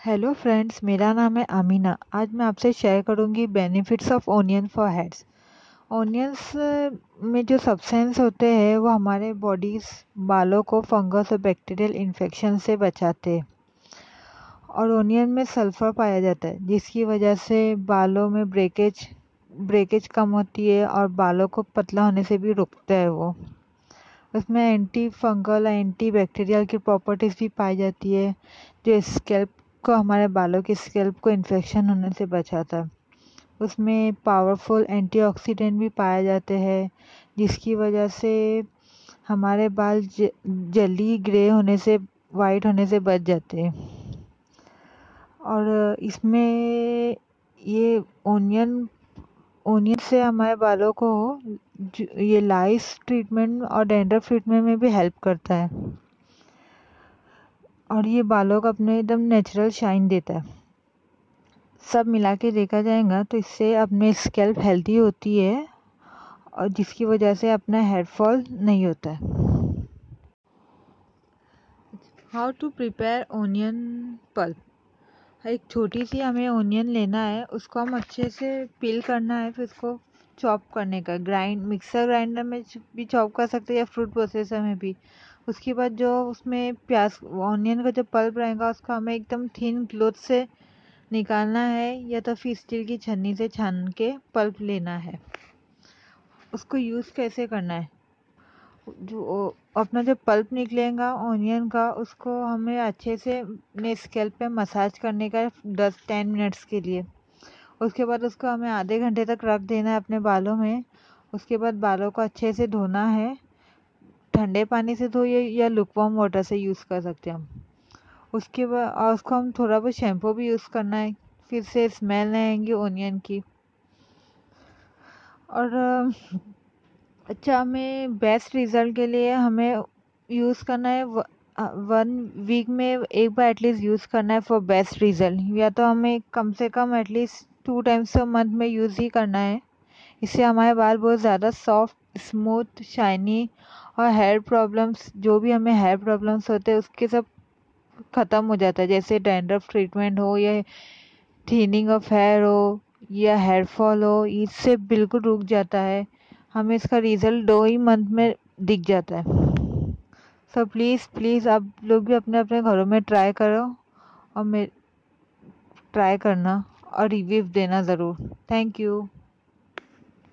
Hello friends मेरा नाम है आमीना। आज मैं आपसे शेयर करूँगी benefits of onion for heads onions में जो सब्सटेंस होते हैं, वो हमारे बॉडीज बालों को फंगस और बैक्टीरियल इन्फेक्शन से बचाते हैं। और ओनियन में सल्फ़र पाया जाता है, जिसकी वजह से बालों में ब्रेकेज ब्रेकेज कम होती है और बालों को पतला होने से भी रुकता है वो। उसमें एंटी फंगल एंटी बैक्टीरियल की प्रॉपर्टीज़ भी पाई जाती है, जो स्कैल्प को हमारे बालों के स्कैल्प को इन्फेक्शन होने से बचाता। है उसमें पावरफुल एंटीऑक्सीडेंट भी पाए जाते हैं, जिसकी वजह से हमारे बाल जल्दी ग्रे होने से वाइट होने से बच जाते हैं। और इसमें ये ओनियन ओनियन से हमारे बालों को ये लाइस ट्रीटमेंट और डेंड्रफ ट्रीटमेंट में भी हेल्प करता है। और ये बालों को अपने एकदम नेचुरल शाइन देता है। सब मिला के देखा जाएगा तो इससे अपने स्कैल्प हेल्दी होती है और जिसकी वजह से अपना हेयर फॉल नहीं होता है। How to prepare onion pulp एक छोटी सी हमें ओनियन लेना है, उसको हम अच्छे से पील करना है, फिर उसको चॉप करने का। ग्राइंड मिक्सर ग्राइंडर में भी चॉप कर सकते हैं या फ्रूट प्रोसेसर में भी। उसके बाद जो उसमें प्याज ऑनियन का जो पल्प रहेगा, उसको हमें एकदम थिन क्लोथ से निकालना है या तो फिर स्टील की छन्नी से छान के पल्प लेना है। उसको यूज़ कैसे करना है? जो अपना जो पल्प निकलेगा ऑनियन का, उसको हमें अच्छे से अपने स्केल पे मसाज करने का दस टेन मिनट्स के लिए। उसके बाद उसको हमें आधे घंटे तक रख देना है अपने बालों में। उसके बाद बालों को अच्छे से धोना है। ठंडे पानी से धोइए या लुकवाम वाटर से यूज़ कर सकते हैं हम। उसके बाद, और उसको हम थोड़ा बहुत शैम्पू भी यूज़ करना है, फिर से स्मेल नहीं आएँगी ओनियन की। और अच्छा हमें बेस्ट रिज़ल्ट के लिए हमें यूज़ करना है वन वीक में एक बार एटलीस्ट यूज़ करना है फॉर बेस्ट रिज़ल्ट या तो हमें कम से कम at least two times a month में यूज़ ही करना है। इससे हमारे बाल बहुत ज़्यादा सॉफ्ट स्मूथ शाइनी और हेयर प्रॉब्लम्स जो भी हमें हेयर प्रॉब्लम्स होते हैं, उसके सब ख़त्म हो जाता है। जैसे डैंड्रफ ट्रीटमेंट हो या थीनिंग ऑफ़ हेयर हो या हेयर फॉल हो, इससे बिल्कुल रुक जाता है। हमें इसका रिज़ल्ट दो ही मंथ में दिख जाता है। सो प्लीज़ प्लीज़ आप लोग भी अपने अपने घरों में ट्राई करो और मे ट्राई करना और रिव्यू देना ज़रूर। Thank you